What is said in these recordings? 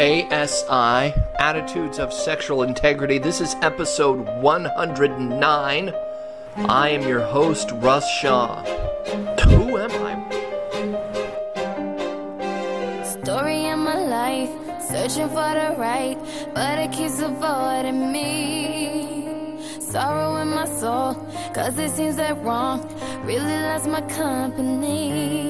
ASI, Attitudes of Sexual Integrity. This is episode 109. I am your host, Russ Shaw. Who am I? Story in my life, searching for the right, but it keeps avoiding me. Sorrow in my soul, cause it seems that wrong really loves my company.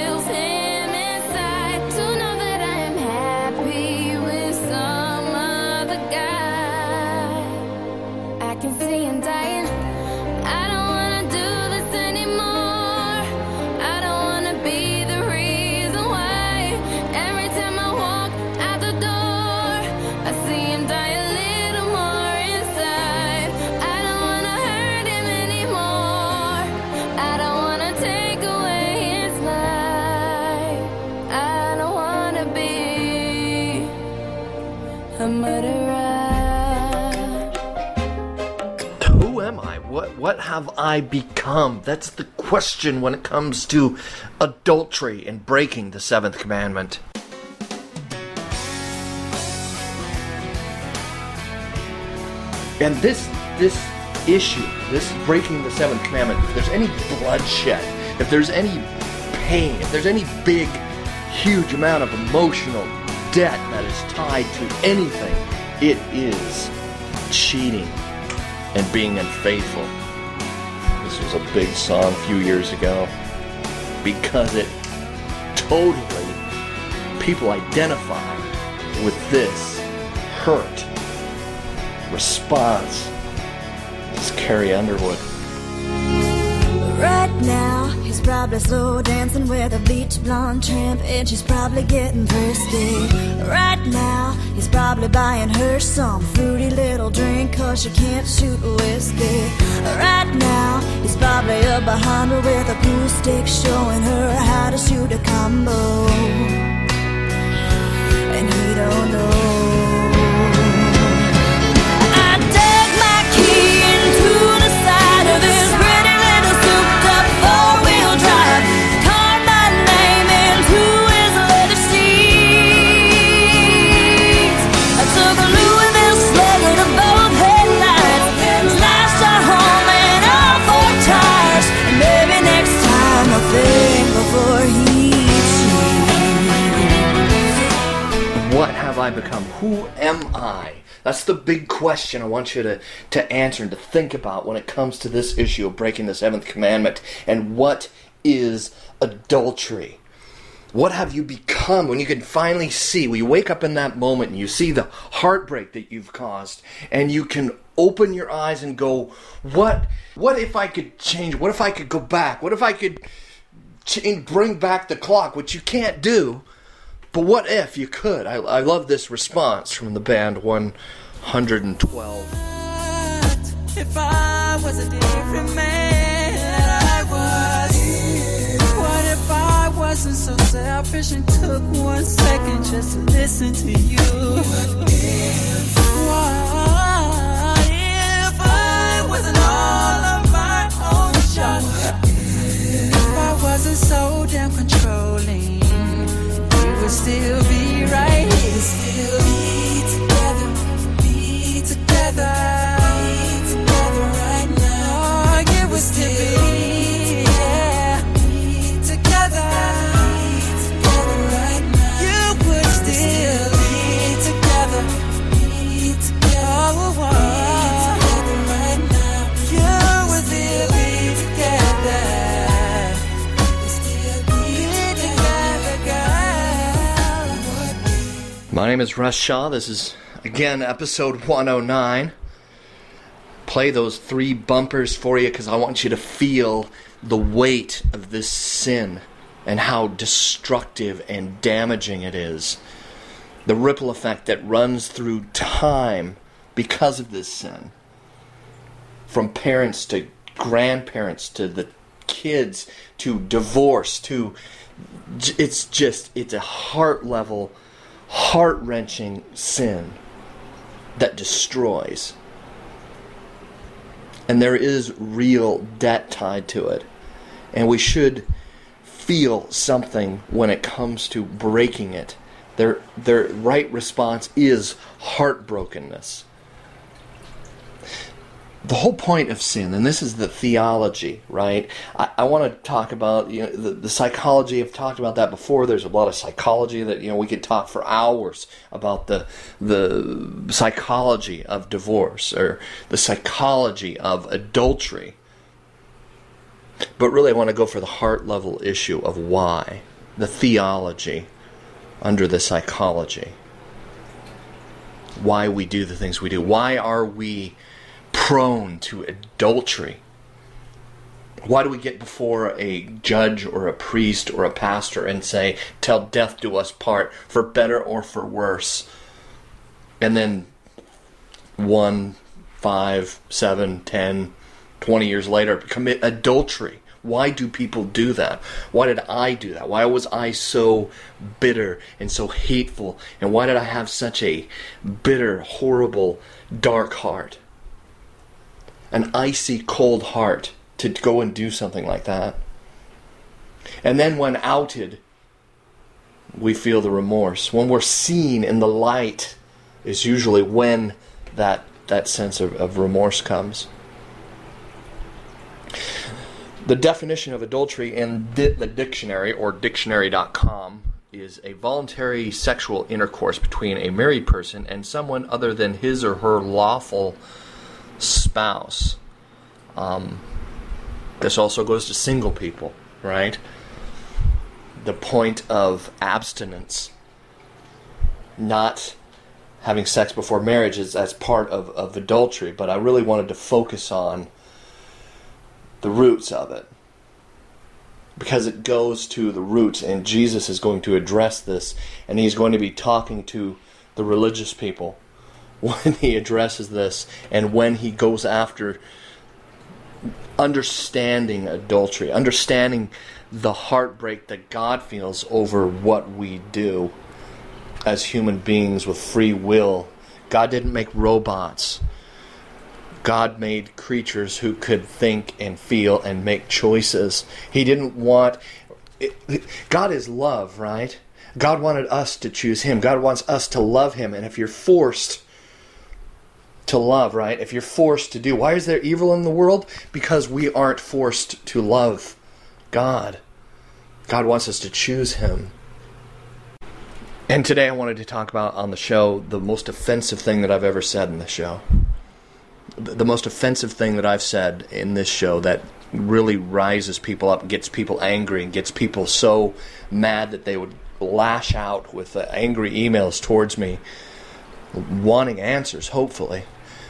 What have I become? That's the question when it comes to adultery and breaking the seventh commandment. And this this issue, this breaking the seventh commandment, if there's any bloodshed, if there's any pain, if there's any big, huge amount of emotional debt that is tied to anything, it is cheating and being unfaithful. Was a big song a few years ago because it totally people identify with this hurt response. This is Carrie Underwood. Right now, he's probably slow dancing with a beach blonde tramp, and she's probably getting thirsty. Right now, he's probably buying her some fruity little drink, cause she can't shoot whiskey. Right now, he's probably up behind her with a pool stick, showing her how to shoot a combo. And he don't know. Become? Who am I? That's the big question I want you to, to answer and to think about when it comes to this issue of breaking the seventh commandment. And what is adultery? What have you become when you can finally see, when you wake up in that moment and you see the heartbreak that you've caused, and you can open your eyes and go, What what if I could change? What if I could go back? What if I could change, bring back the clock, which you can't do? But what if you could? I, I love this response from the band 112. If I was a different man I was, what if I wasn't so selfish and took one second just to listen to you? What if I wasn't all of my own shot? If I wasn't so damn controlling, still be right here. Still be together, be together, be together right now. Oh, you would still be, My name is Russ Shaw. This is, again, episode 109. Play those three bumpers for you because I want you to feel the weight of this sin and how destructive and damaging it is. The ripple effect that runs through time because of this sin. From parents to grandparents to the kids to divorce to it's just it's a heart level, heart wrenching sin that destroys. And there is real debt tied to it. And we should feel something when it comes to breaking it. Their, their right response is heartbrokenness. The whole point of sin, and this is the theology, right? I, I want to talk about you know the, the psychology. I've talked about that before. There's a lot of psychology that you know we could talk for hours about the the psychology of divorce or the psychology of adultery. But really, I want to go for the heart level issue of why, the theology under the psychology. Why we do the things we do. Why are we prone to adultery? Why do we get before a judge or a priest or a pastor and say, Till death do us part, for better or for worse? And then one, five, seven, ten, twenty years later commit adultery. Why do people do that? Why did I do that? Why was I so bitter and so hateful? And why did I have such a bitter, horrible, dark heart? An icy, cold heart to go and do something like that. And then when outed, we feel the remorse. When we're seen in the light is usually when that, that sense of, of remorse comes. The definition of adultery in di- the dictionary or dictionary.com is a voluntary sexual intercourse between a married person and someone other than his or her lawful spouse. Um, this also goes to single people, right? The point of abstinence, not having sex before marriage, is as part of, of adultery, but I really wanted to focus on the roots of it because it goes to the roots and Jesus is going to address this and he's going to be talking to the religious people when he addresses this and when he goes after understanding adultery understanding the heartbreak that God feels over what we do as human beings with free will God didn't make robots God made creatures who could think and feel and make choices. He didn't want. God is love, right? God wanted us to choose Him. God wants us to love Him. And if you're forced to love, right? If you're forced to do, why is there evil in the world? Because we aren't forced to love God. God wants us to choose Him. And today I wanted to talk about on the show the most offensive thing that I've ever said in the show the most offensive thing that I've said in this show that really rises people up, gets people angry, and gets people so mad that they would lash out with uh, angry emails towards me, wanting answers, hopefully,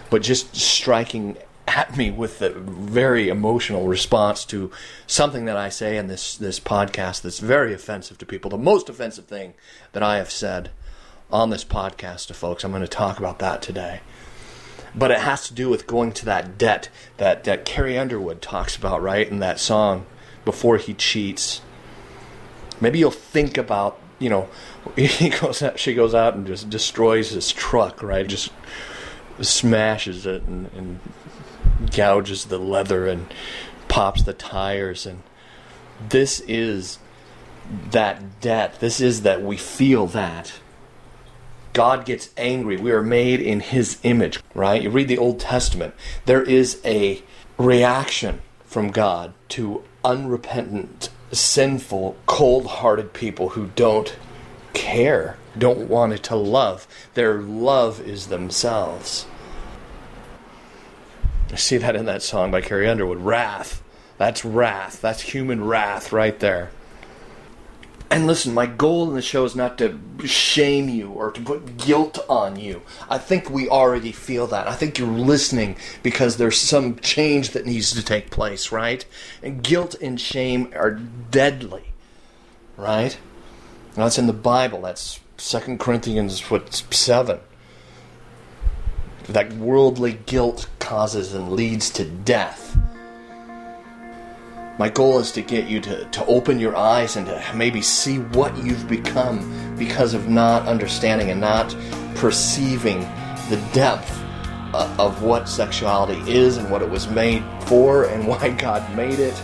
but just striking at me with a very emotional response to something that I say in this, this podcast that's very offensive to people. The most offensive thing that I have said on this podcast to folks. I'm going to talk about that today but it has to do with going to that debt that, that Carrie Underwood talks about, right, in that song, before he cheats. Maybe you'll think about, you know, he goes out, she goes out and just destroys his truck, right, just smashes it and, and gouges the leather and pops the tires, and this is that debt. This is that we feel that God gets angry. We are made in His image, right? You read the Old Testament, there is a reaction from God to unrepentant, sinful, cold hearted people who don't care, don't want to love. Their love is themselves. I see that in that song by Carrie Underwood Wrath. That's wrath. That's human wrath right there. And listen, my goal in the show is not to shame you or to put guilt on you. I think we already feel that. I think you're listening because there's some change that needs to take place, right? And guilt and shame are deadly, right? that's in the Bible. That's Second Corinthians what seven. That worldly guilt causes and leads to death. My goal is to get you to, to open your eyes and to maybe see what you've become because of not understanding and not perceiving the depth uh, of what sexuality is and what it was made for and why God made it.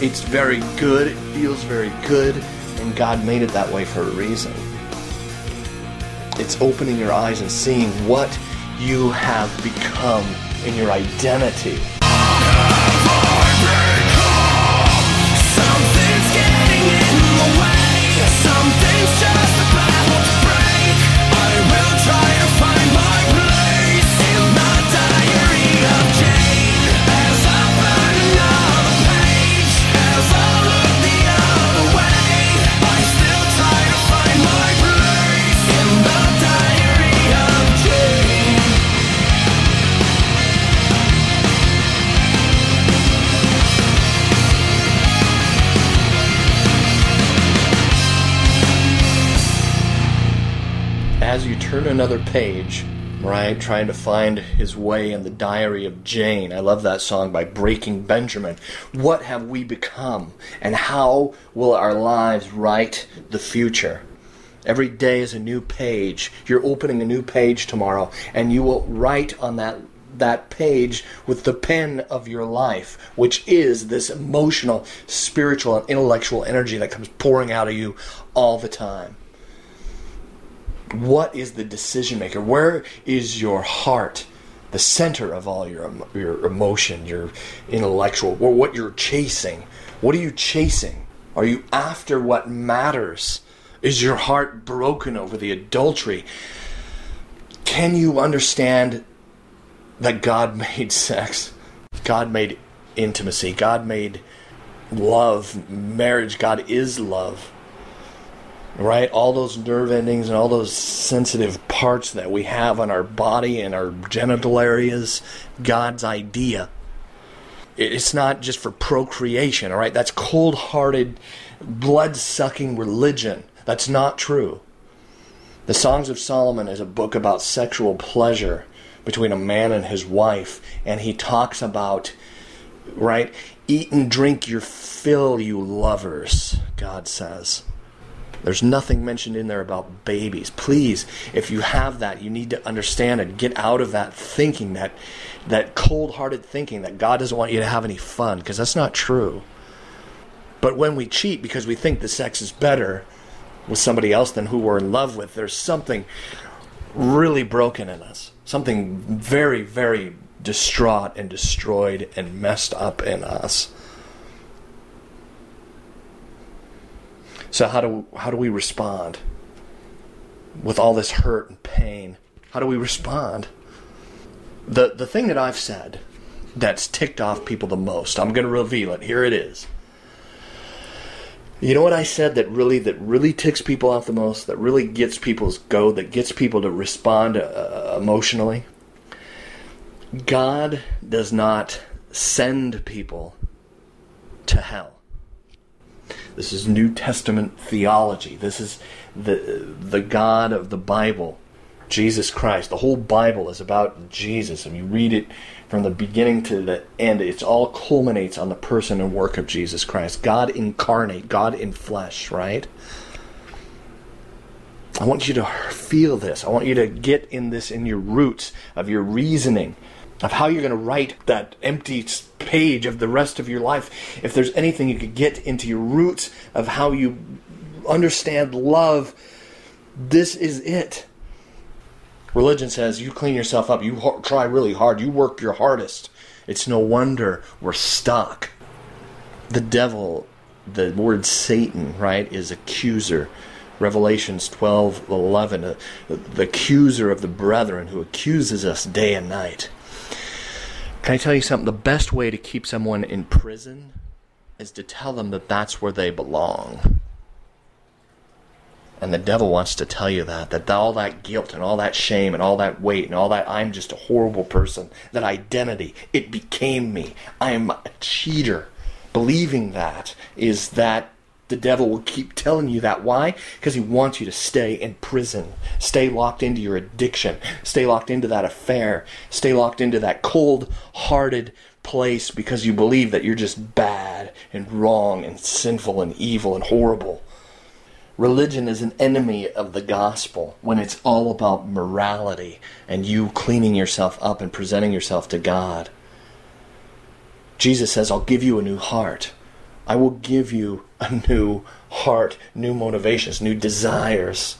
It's very good, it feels very good, and God made it that way for a reason. It's opening your eyes and seeing what you have become in your identity. Turn another page, right, trying to find his way in the diary of Jane. I love that song by Breaking Benjamin. What have we become, and how will our lives write the future? Every day is a new page. You're opening a new page tomorrow, and you will write on that that page with the pen of your life, which is this emotional, spiritual, and intellectual energy that comes pouring out of you all the time what is the decision maker? Where is your heart? The center of all your your emotion, your intellectual, or what you're chasing. What are you chasing? Are you after what matters? Is your heart broken over the adultery? Can you understand that God made sex? God made intimacy. God made love, marriage. God is love right? All those nerve endings and all those sensitive parts that we have on our body and our genital areas, God's idea. It's not just for procreation, all right? That's cold hearted, blood sucking religion. That's not true. The Songs of Solomon is a book about sexual pleasure between a man and his wife, and he talks about, right? Eat and drink your fill, you lovers, God says. There's nothing mentioned in there about babies. Please, if you have that, you need to understand and get out of that thinking, that that cold-hearted thinking that God doesn't want you to have any fun, because that's not true. But when we cheat because we think the sex is better with somebody else than who we're in love with, there's something really broken in us. Something very, very distraught and destroyed and messed up in us. So how do how do we respond with all this hurt and pain? How do we respond? The the thing that I've said that's ticked off people the most, I'm going to reveal it. Here it is. You know what I said that really that really ticks people off the most, that really gets people's go, that gets people to respond uh, emotionally? God does not send people to hell. This is New Testament theology. This is the the God of the Bible, Jesus Christ. The whole Bible is about Jesus. If you read it from the beginning to the end, it all culminates on the person and work of Jesus Christ. God incarnate, God in flesh, right? I want you to feel this. I want you to get in this in your roots of your reasoning of how you're going to write that empty page of the rest of your life. If there's anything you could get into your roots of how you understand love, this is it. Religion says you clean yourself up, you ho- try really hard, you work your hardest. It's no wonder we're stuck. The devil, the word Satan, right, is accuser. Revelations 12 11, uh, the accuser of the brethren who accuses us day and night. Can I tell you something? The best way to keep someone in prison is to tell them that that's where they belong. And the devil wants to tell you that, that all that guilt and all that shame and all that weight and all that I'm just a horrible person, that identity, it became me. I am a cheater. Believing that is that the devil will keep telling you that. Why? Because he wants you to stay in prison, stay locked into your addiction, stay locked into that affair, stay locked into that cold hearted place because you believe that you're just bad and wrong and sinful and evil and horrible. Religion is an enemy of the gospel when it's all about morality and you cleaning yourself up and presenting yourself to God. Jesus says, I'll give you a new heart. I will give you a new heart, new motivations, new desires.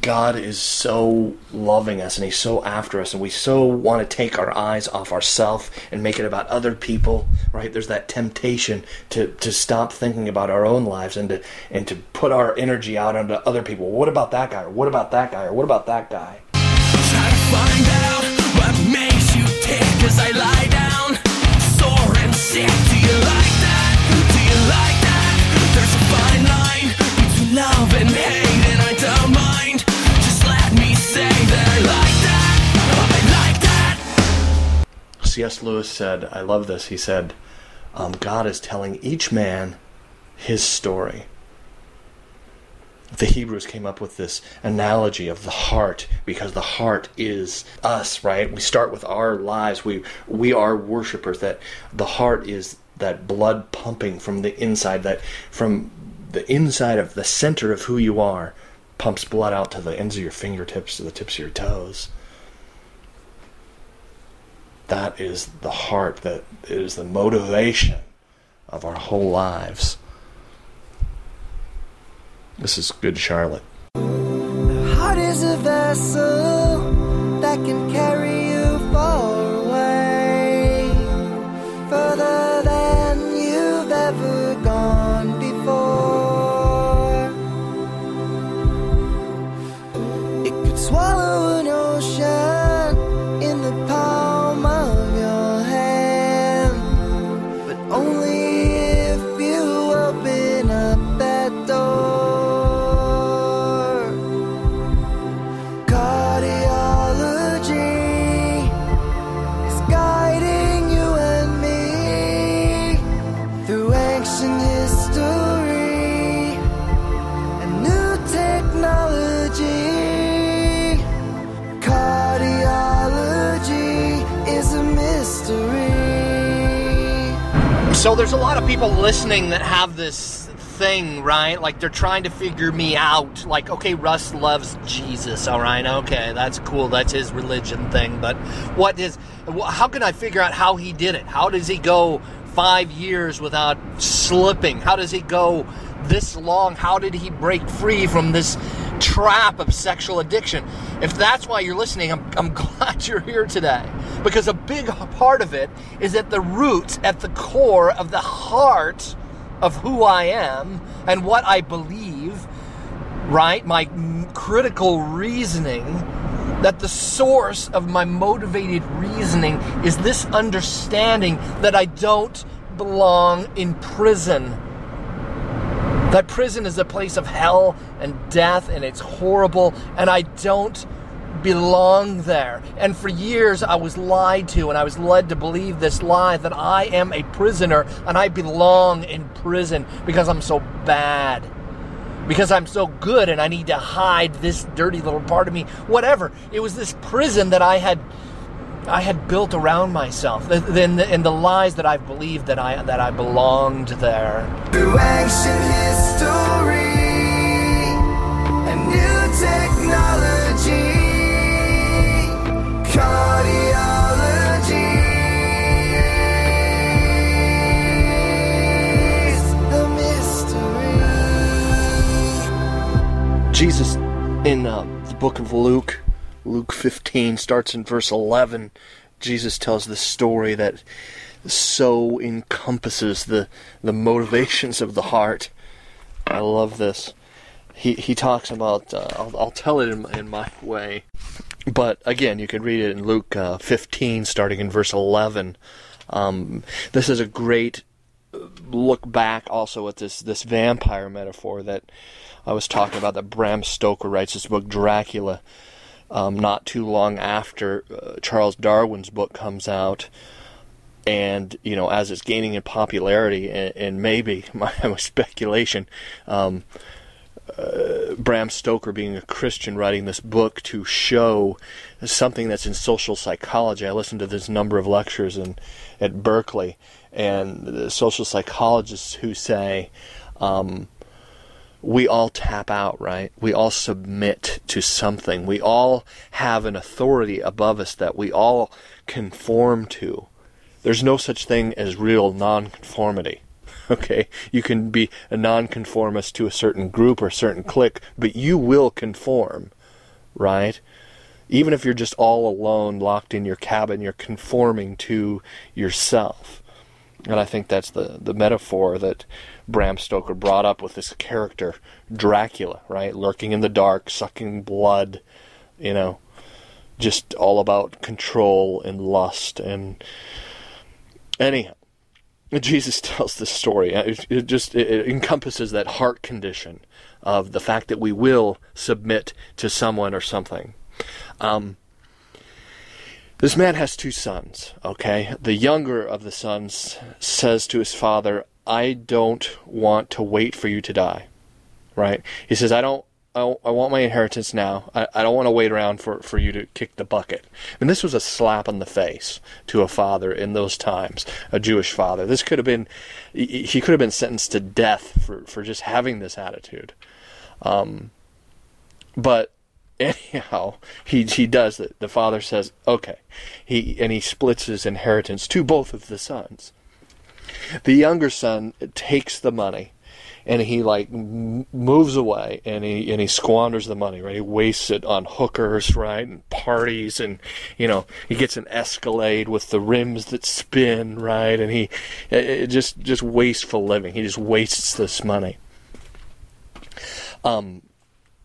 God is so loving us and He's so after us, and we so want to take our eyes off ourselves and make it about other people, right? There's that temptation to, to stop thinking about our own lives and to and to put our energy out onto other people. What about that guy? Or what about that guy? Or what about that guy? Try to find out what makes you tick as I lie down, and sick. Do you like C.S. Lewis said, I love this. He said, um, God is telling each man his story. The Hebrews came up with this analogy of the heart because the heart is us, right? We start with our lives. We we are worshipers. That the heart is that blood pumping from the inside, that from the inside of the center of who you are, pumps blood out to the ends of your fingertips, to the tips of your toes that is the heart that is the motivation of our whole lives. This is good charlotte. Heart is a vessel that can carry you far away, further people listening that have this thing right? Like they're trying to figure me out. Like okay russ loves jesus all right? Okay that's cool. That's his religion thing. But what is how can i figure out how he did it? How does he go five years without slipping? How does he go this long? How did he break free from this trap of sexual addiction? If that's why you're listening i'm, I'm glad you're here today because a big part of it is at the roots at the core of the heart of who I am and what I believe, right? My critical reasoning, that the source of my motivated reasoning is this understanding that I don't belong in prison. That prison is a place of hell and death and it's horrible and I don't belong there. And for years I was lied to and I was led to believe this lie that I am a prisoner and I belong in prison because I'm so bad. Because I'm so good and I need to hide this dirty little part of me. Whatever. It was this prison that I had I had built around myself. Then the, and the lies that I've believed that I that I belonged there. Through ancient history and new technology, Jesus in uh, the book of Luke, Luke 15 starts in verse 11. Jesus tells the story that so encompasses the the motivations of the heart. I love this. He he talks about. Uh, I'll, I'll tell it in, in my way, but again, you can read it in Luke uh, 15, starting in verse 11. Um, this is a great look back also at this this vampire metaphor that I was talking about that Bram Stoker writes this book Dracula um, not too long after uh, Charles Darwin's book comes out and you know as it's gaining in popularity and, and maybe my, my speculation um, uh, Bram Stoker being a Christian writing this book to show something that's in social psychology. I listened to this number of lectures in at Berkeley, and the social psychologists who say um, we all tap out, right? We all submit to something. We all have an authority above us that we all conform to. There's no such thing as real nonconformity. Okay, you can be a nonconformist to a certain group or a certain clique, but you will conform, right? Even if you're just all alone, locked in your cabin, you're conforming to yourself. And I think that's the, the metaphor that Bram Stoker brought up with this character, Dracula, right? Lurking in the dark, sucking blood, you know, just all about control and lust. And anyhow, Jesus tells this story. It, it just it encompasses that heart condition of the fact that we will submit to someone or something. Um, this man has two sons, okay? The younger of the sons says to his father, I don't want to wait for you to die, right? He says, I don't I, I want my inheritance now. I, I don't want to wait around for, for you to kick the bucket. And this was a slap in the face to a father in those times, a Jewish father. This could have been, he could have been sentenced to death for, for just having this attitude. Um, but anyhow, he he does it. The father says, "Okay," he and he splits his inheritance to both of the sons. The younger son takes the money and he like moves away and he and he squanders the money right? He wastes it on hookers right? And parties and you know he gets an escalade with the rims that spin right? And he it, it just just wasteful living. He just wastes this money. Um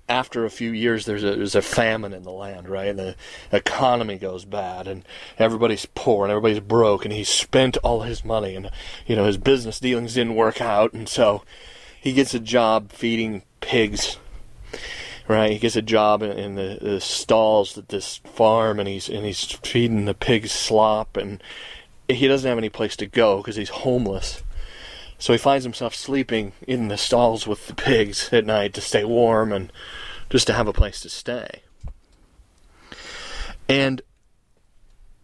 after a few years, there's a there's a famine in the land, right? And the economy goes bad, and everybody's poor, and everybody's broke, and he spent all his money, and you know his business dealings didn't work out, and so he gets a job feeding pigs. Right, he gets a job in, in the, the, stalls at this farm, and he's and he's feeding the pigs slop, and he doesn't have any place to go because he's homeless. So he finds himself sleeping in the stalls with the pigs at night to stay warm and just to have a place to stay. And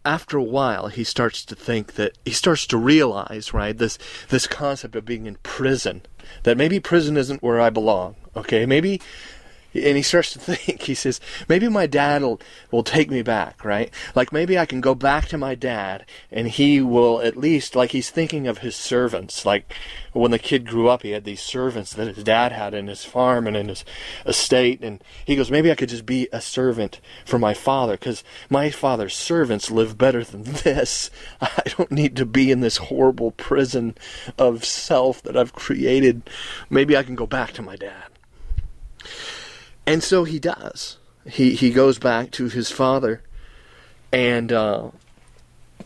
after a while he starts to think that he starts to realize right this this concept of being in prison that maybe prison isn't where I belong okay? Maybe and he starts to think. He says maybe my dad will, will take me back right? Like maybe i can go back to my dad and he will at least like he's thinking of his servants. Like when the kid grew up he had these servants that his dad had in his farm and in his estate. And he goes maybe i could just be a servant for my father because my father's servants live better than this. I don't need to be in this horrible prison of self that i've created. Maybe i can go back to my dad and so he does. He he goes back to his father, and uh,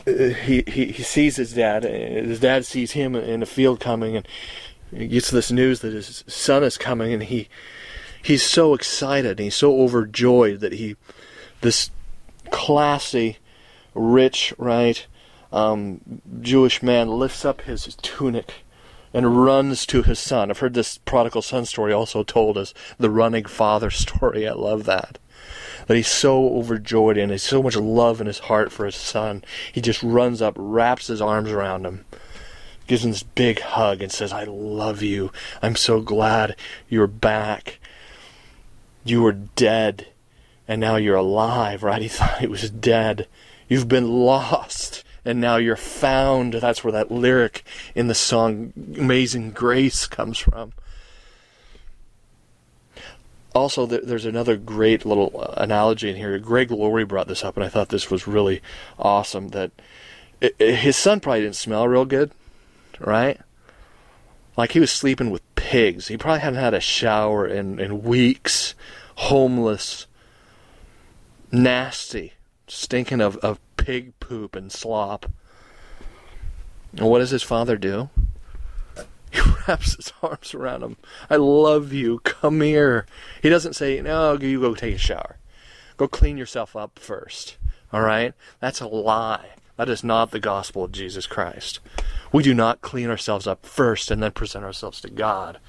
he, he he sees his dad. His dad sees him in the field coming, and he gets this news that his son is coming, and he he's so excited. And he's so overjoyed that he this classy, rich, right, um, Jewish man lifts up his tunic and runs to his son. I've heard this prodigal son story also told as the running father story. I love that. That he's so overjoyed and has so much love in his heart for his son. He just runs up, wraps his arms around him, gives him this big hug, and says, I love you. I'm so glad you're back. You were dead, and now you're alive, right? He thought he was dead. You've been lost and now you're found. That's where that lyric in the song Amazing Grace comes from. Also, there's another great little uh, analogy in here. Greg Laurie brought this up, and I thought this was really awesome. That his son probably didn't smell real good, right? Like he was sleeping with pigs. He probably hadn't had a shower in, in weeks, homeless, nasty, stinking of, of pig poop and slop. And what does his father do? He wraps his arms around him. I love you. Come here. He doesn't say, no, you go take a shower. Go clean yourself up first. All right? That's a lie. That is not the gospel of Jesus Christ. We do not clean ourselves up first and then present ourselves to God.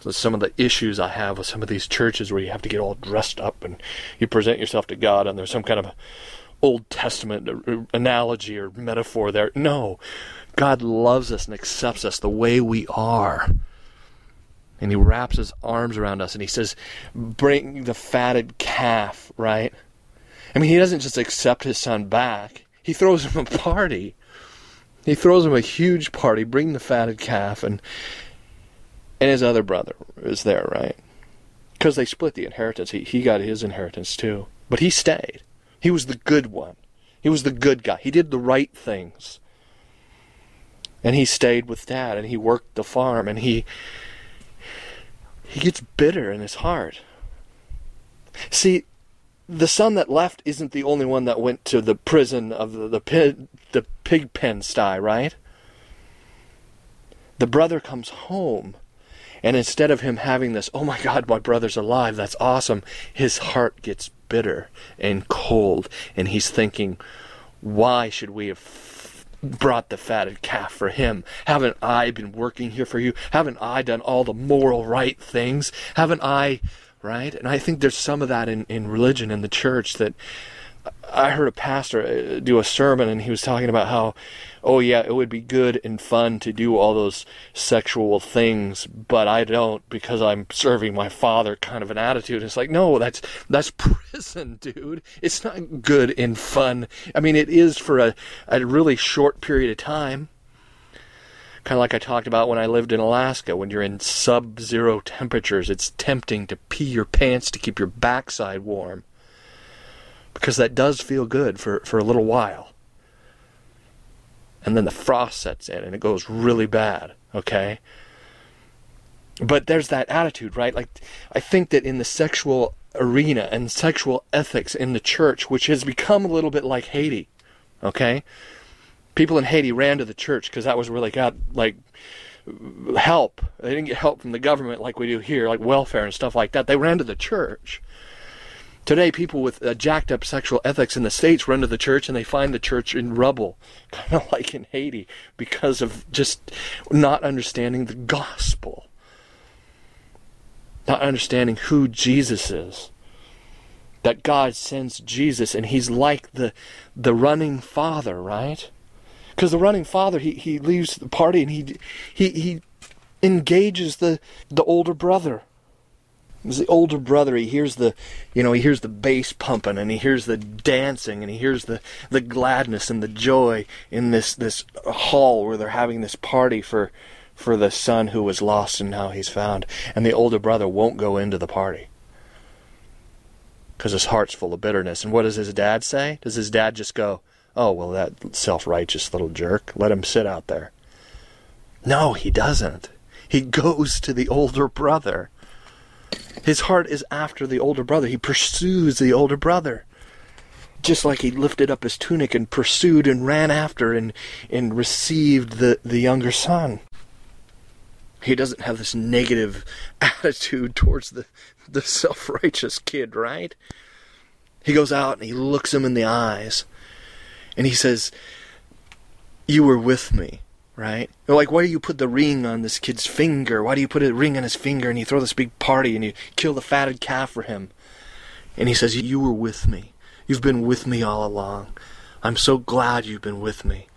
So some of the issues I have with some of these churches where you have to get all dressed up and you present yourself to God and there's some kind of Old Testament analogy or metaphor there. No, God loves us and accepts us the way we are. And he wraps his arms around us and he says, Bring the fatted calf, right? I mean, he doesn't just accept his son back, he throws him a party. He throws him a huge party, bring the fatted calf, and and his other brother is there, right? Because they split the inheritance. He, he got his inheritance too. But he stayed. He was the good one. He was the good guy. He did the right things. And he stayed with dad and he worked the farm and he he gets bitter in his heart. See, the son that left isn't the only one that went to the prison of the the pig, the pig pen sty, right? The brother comes home and instead of him having this, oh my God, my brother's alive, that's awesome, his heart gets bitter and cold. And he's thinking, why should we have brought the fatted calf for him? Haven't I been working here for you? Haven't I done all the moral right things? Haven't I, right? And I think there's some of that in, in religion in the church that I heard a pastor uh, do a sermon and he was talking about how, oh yeah, it would be good and fun to do all those sexual things, but I don't because I'm serving my father kind of an attitude. It's like, no, that's, that's prison, dude. It's not good and fun. I mean, it is for a, a really short period of time. Kind of like I talked about when I lived in Alaska, when you're in sub zero temperatures, it's tempting to pee your pants to keep your backside warm because that does feel good for, for a little while. And then the frost sets in and it goes really bad, okay? But there's that attitude, right? Like, I think that in the sexual arena and sexual ethics in the church, which has become a little bit like Haiti, okay? People in Haiti ran to the church because that was where they got, like, help. They didn't get help from the government like we do here, like welfare and stuff like that. They ran to the church. Today, people with uh, jacked up sexual ethics in the States run to the church and they find the church in rubble, kind of like in Haiti, because of just not understanding the gospel, not understanding who Jesus is. That God sends Jesus and he's like the, the running father, right? Because the running father, he, he leaves the party and he, he, he engages the, the older brother as the older brother, he hears the, you know, he hears the bass pumping and he hears the dancing and he hears the, the gladness and the joy in this, this hall where they're having this party for, for the son who was lost and now he's found. And the older brother won't go into the party because his heart's full of bitterness. And what does his dad say? Does his dad just go, oh, well, that self righteous little jerk, let him sit out there? No, he doesn't. He goes to the older brother his heart is after the older brother. He pursues the older brother. Just like he lifted up his tunic and pursued and ran after and, and received the, the younger son. He doesn't have this negative attitude towards the, the self righteous kid, right? He goes out and he looks him in the eyes and he says, You were with me right? like, why do you put the ring on this kid's finger? Why do you put a ring on his finger and you throw this big party and you kill the fatted calf for him? And he says, You were with me. You've been with me all along. I'm so glad you've been with me.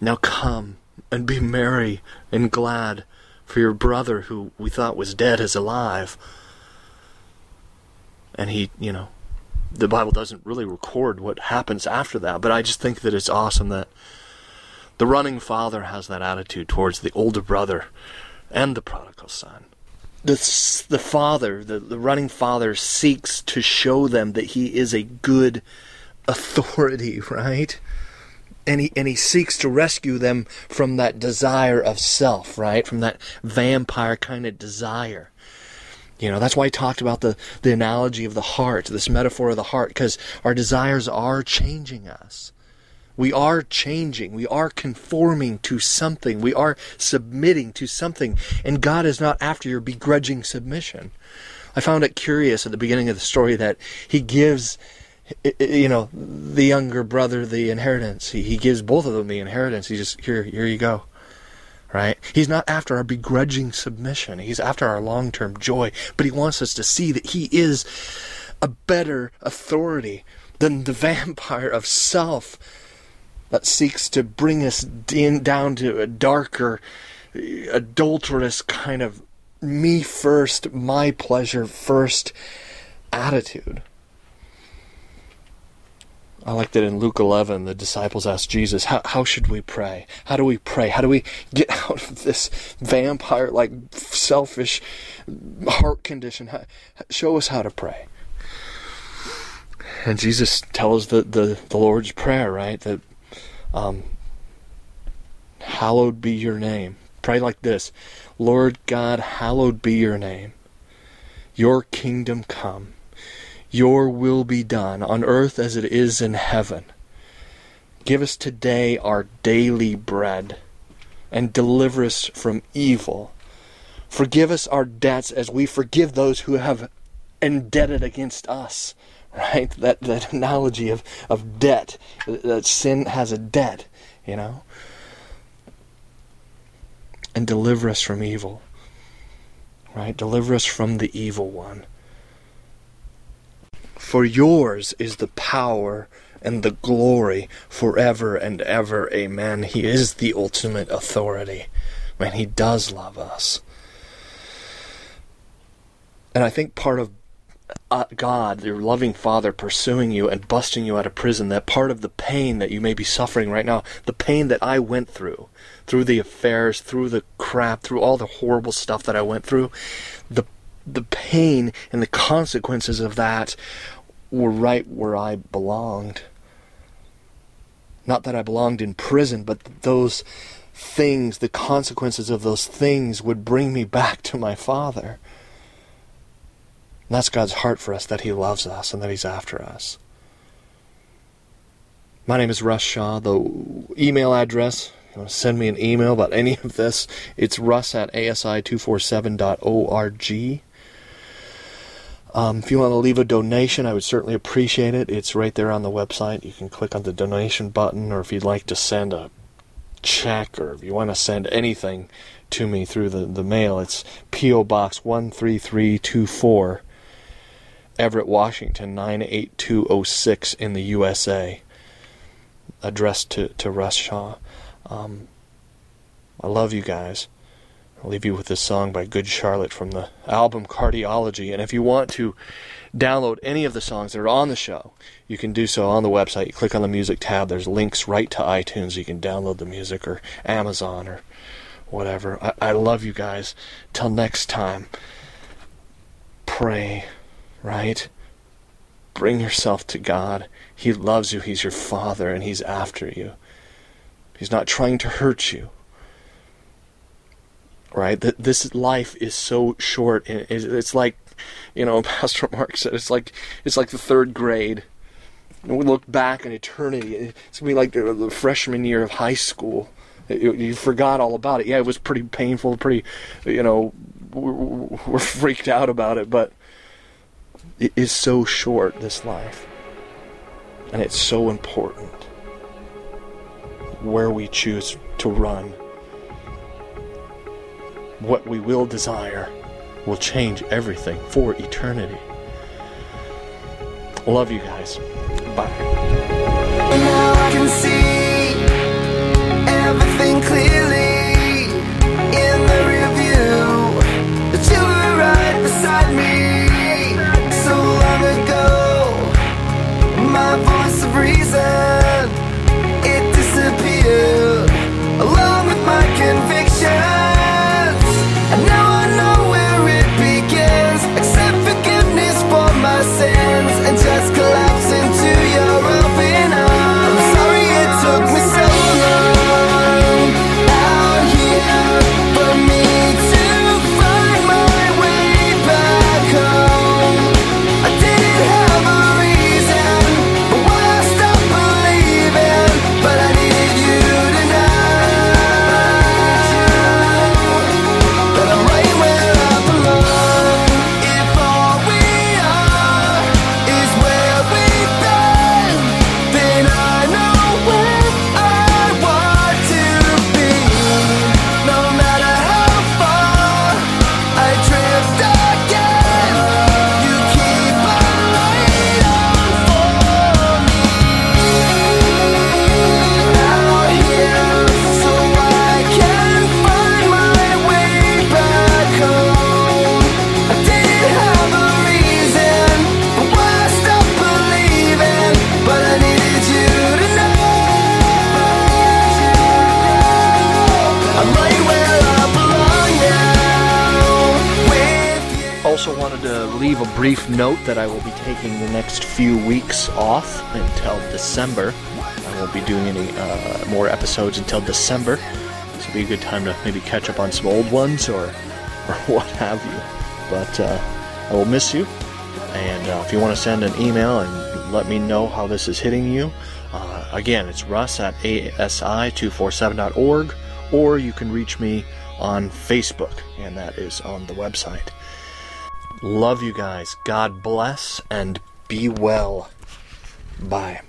Now come and be merry and glad, for your brother who we thought was dead is alive. And he, you know, the Bible doesn't really record what happens after that, but I just think that it's awesome that the running father has that attitude towards the older brother and the prodigal son. The, the father, the, the running father, seeks to show them that he is a good authority, right? and he and he seeks to rescue them from that desire of self, right? From that vampire kind of desire. You know, that's why he talked about the, the analogy of the heart, this metaphor of the heart, because our desires are changing us. We are changing. We are conforming to something. We are submitting to something. And God is not after your begrudging submission. I found it curious at the beginning of the story that He gives, you know, the younger brother the inheritance. He, he gives both of them the inheritance. He just, here, here you go. right? He's not after our begrudging submission. He's after our long term joy. But he wants us to see that he is a better authority than the vampire of self that seeks to bring us down to a darker, adulterous kind of me first, my pleasure first attitude. I like that in Luke 11, the disciples asked Jesus, how, how should we pray? How do we pray? How do we get out of this vampire like selfish heart condition? How, show us how to pray. And Jesus tells the, the, the Lord's Prayer, right? That um, hallowed be your name. Pray like this Lord God, hallowed be your name. Your kingdom come. Your will be done on earth as it is in heaven. Give us today our daily bread and deliver us from evil. Forgive us our debts as we forgive those who have indebted against us. Right? That that analogy of, of debt. That sin has a debt, you know? And deliver us from evil. Right? Deliver us from the evil one. For yours is the power and the glory forever and ever. Amen. He is the ultimate authority. Man, He does love us. And I think part of Uh, God, your loving Father, pursuing you and busting you out of prison, that part of the pain that you may be suffering right now, the pain that I went through, through the affairs, through the crap, through all the horrible stuff that I went through, the the pain and the consequences of that were right where I belonged. Not that I belonged in prison, but those things, the consequences of those things would bring me back to my Father. And that's God's heart for us, that He loves us and that He's after us. My name is Russ Shaw. The email address, you want to send me an email about any of this, it's russ at asi247.org. Um, if you want to leave a donation, I would certainly appreciate it. It's right there on the website. You can click on the donation button, or if you'd like to send a check, or if you want to send anything to me through the, the mail, it's P.O. Box 13324, Everett, Washington 98206 in the USA. Addressed to, to Russ Shaw. Um, I love you guys. I'll leave you with this song by Good Charlotte from the album Cardiology. And if you want to download any of the songs that are on the show, you can do so on the website. You click on the music tab, there's links right to iTunes. You can download the music or Amazon or whatever. I, I love you guys. Till next time, pray, right? Bring yourself to God. He loves you, He's your Father, and He's after you. He's not trying to hurt you right? This life is so short. It's like, you know, Pastor Mark said, it's like it's like the third grade. And we look back in eternity. It's gonna be like the, freshman year of high school. You, forgot all about it. Yeah, it was pretty painful. Pretty, you know, we're freaked out about it, but it is so short. This life, and it's so important where we choose to run what we will desire will change everything for eternity. Love you guys. Bye. I will be taking the next few weeks off until December. I won't be doing any uh, more episodes until December. This will be a good time to maybe catch up on some old ones or, or what have you. But uh, I will miss you. And uh, if you want to send an email and let me know how this is hitting you, uh, again, it's russ at asi247.org, or you can reach me on Facebook, and that is on the website. Love you guys. God bless and be well. Bye.